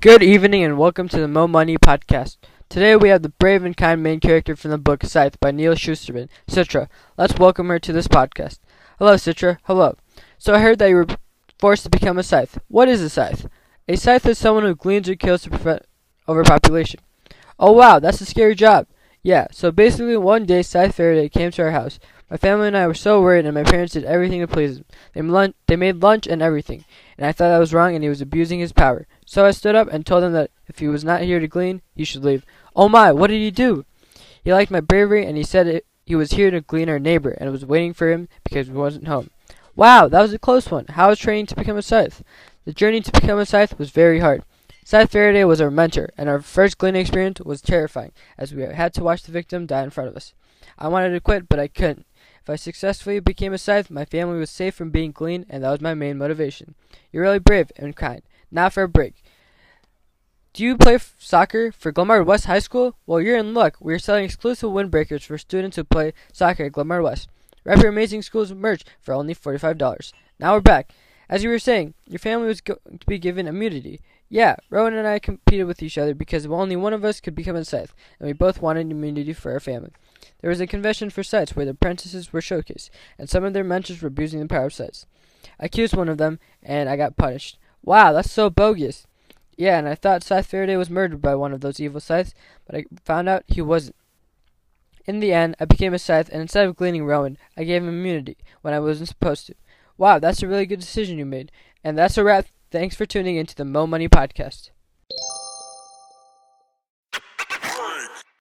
Good evening and welcome to the Mo Money Podcast. Today we have the brave and kind main character from the book Scythe by Neal Shusterman, Citra. Let's welcome her to this podcast. Hello, Citra. Hello. So I heard that you were forced to become a scythe. What is a scythe? A scythe is someone who gleans or kills to prevent overpopulation. Oh wow, that's a scary job. Yeah, so basically one day Scythe Faraday came to our house. My family and I were so worried, and my parents did everything to please him. They, they made lunch and everything, and I thought that was wrong and he was abusing his power. So I stood up and told him that if he was not here to glean, he should leave. Oh my, what did he do? He liked my bravery, and he said it, he was here to glean our neighbor, and was waiting for him because he wasn't home. Wow, that was a close one. How was training to become a scythe? The journey to become a scythe was very hard. Scythe Faraday was our mentor, and our first gleaning experience was terrifying, as we had to watch the victim die in front of us. I wanted to quit, but I couldn't. If I successfully became a scythe, my family was safe from being gleaned, and that was my main motivation. You're really brave and kind. Now for a break. Do you play f- soccer for Glenmar West High School? Well, you're in luck. We are selling exclusive windbreakers for students who play soccer at Glenmar West. Grab your amazing school's merch for only $45. Now we're back. As you were saying, your family was going to be given immunity. Yeah, Rowan and I competed with each other because only one of us could become a scythe, and we both wanted immunity for our family. There was a convention for scythes where the apprentices were showcased, and some of their mentors were abusing the power of scythes. I accused one of them, and I got punished. Wow, that's so bogus. Yeah, and I thought Scythe Faraday was murdered by one of those evil scythes, but I found out he wasn't. In the end, I became a scythe, and instead of gleaning Rowan, I gave him immunity when I wasn't supposed to. Wow, that's a really good decision you made. And that's a wrap. Thanks for tuning in to the Mo Money Podcast.